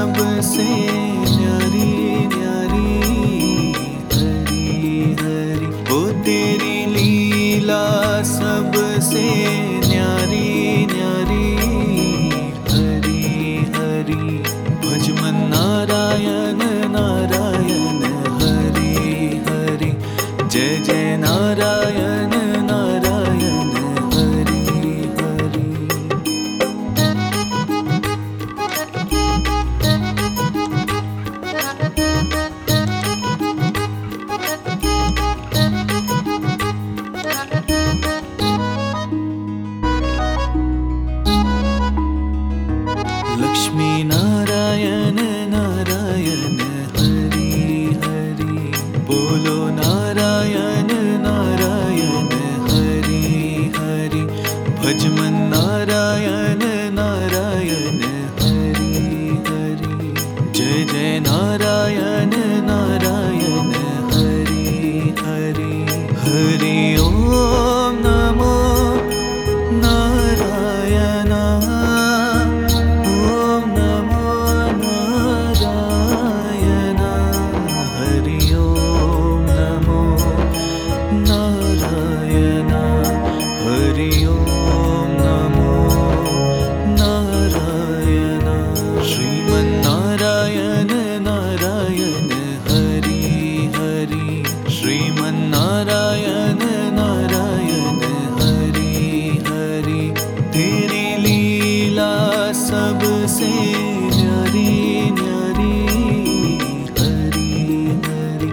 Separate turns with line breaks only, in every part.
I'm missing blessing. The. से न्यारी न्यारी हरी हरी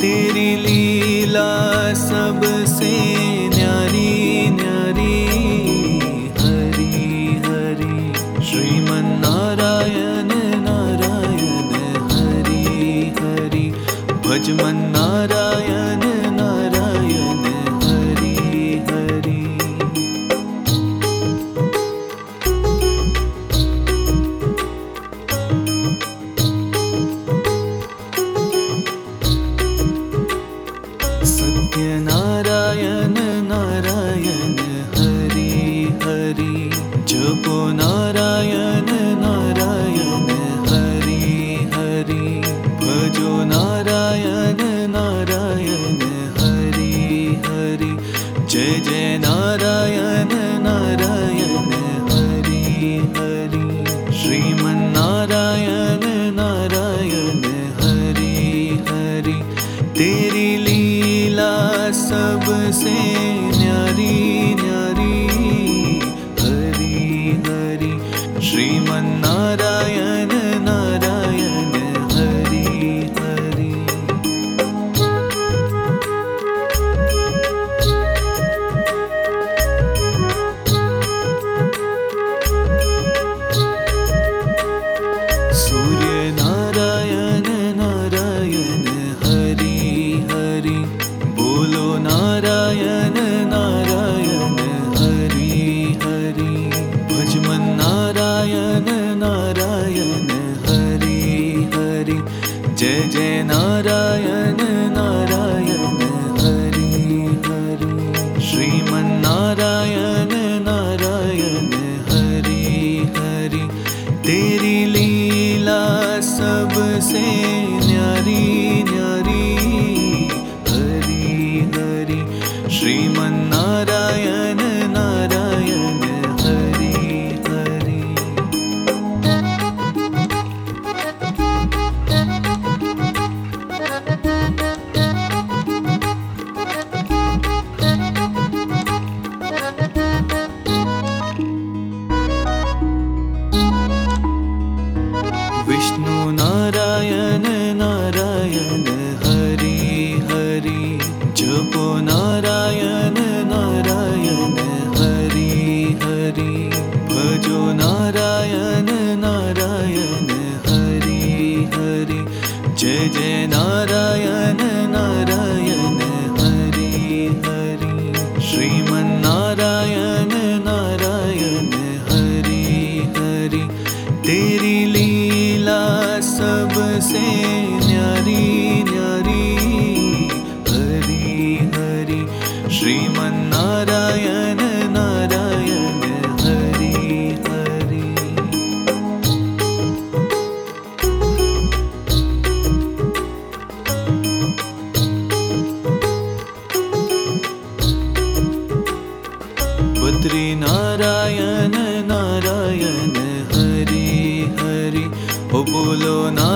तेरी लीला सबसे न्यारी न्यारी हरी हरी। श्री तेरी लीला सबसे विष्णु नारायण नारायण हरि हरि। जपो नारायण नारायण हरि हरि। भजो नारायण नारायण हरि हरि। जय जय नारायण नारायण। नारायण नारायण हरि हरि। ओ बोलो नारायण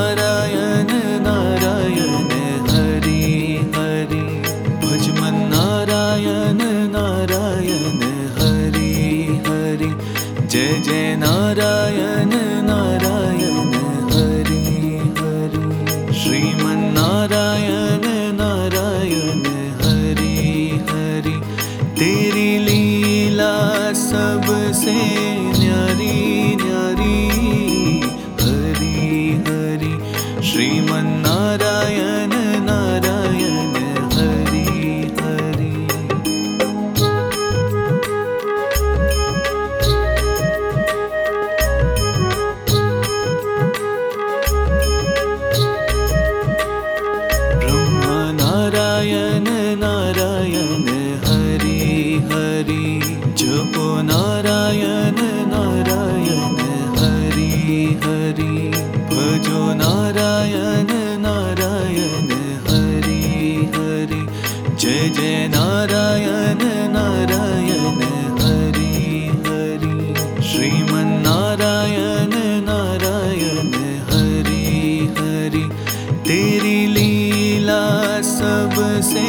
say तेरी लीला सबसे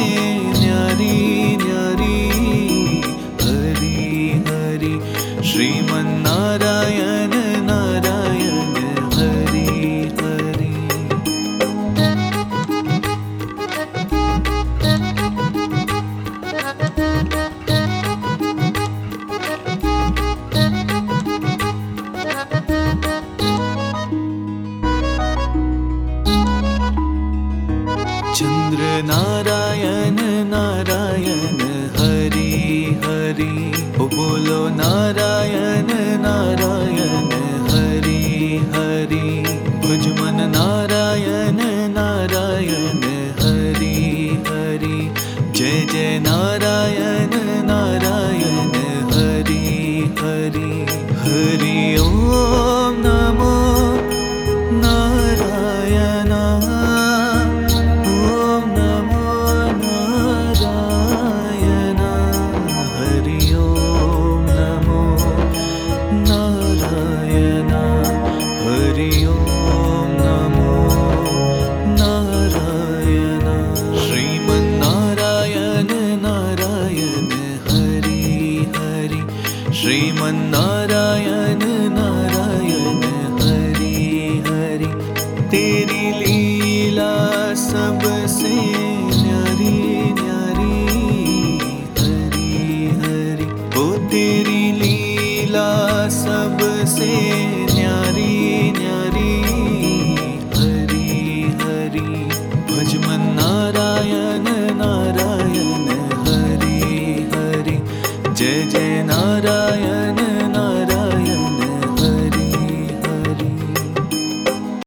नारायण नारायण हरि हरि। बोलो नारायण नारायण हरि हरि। मन नारायण नारायण हरि हरि। जय जय नारायण।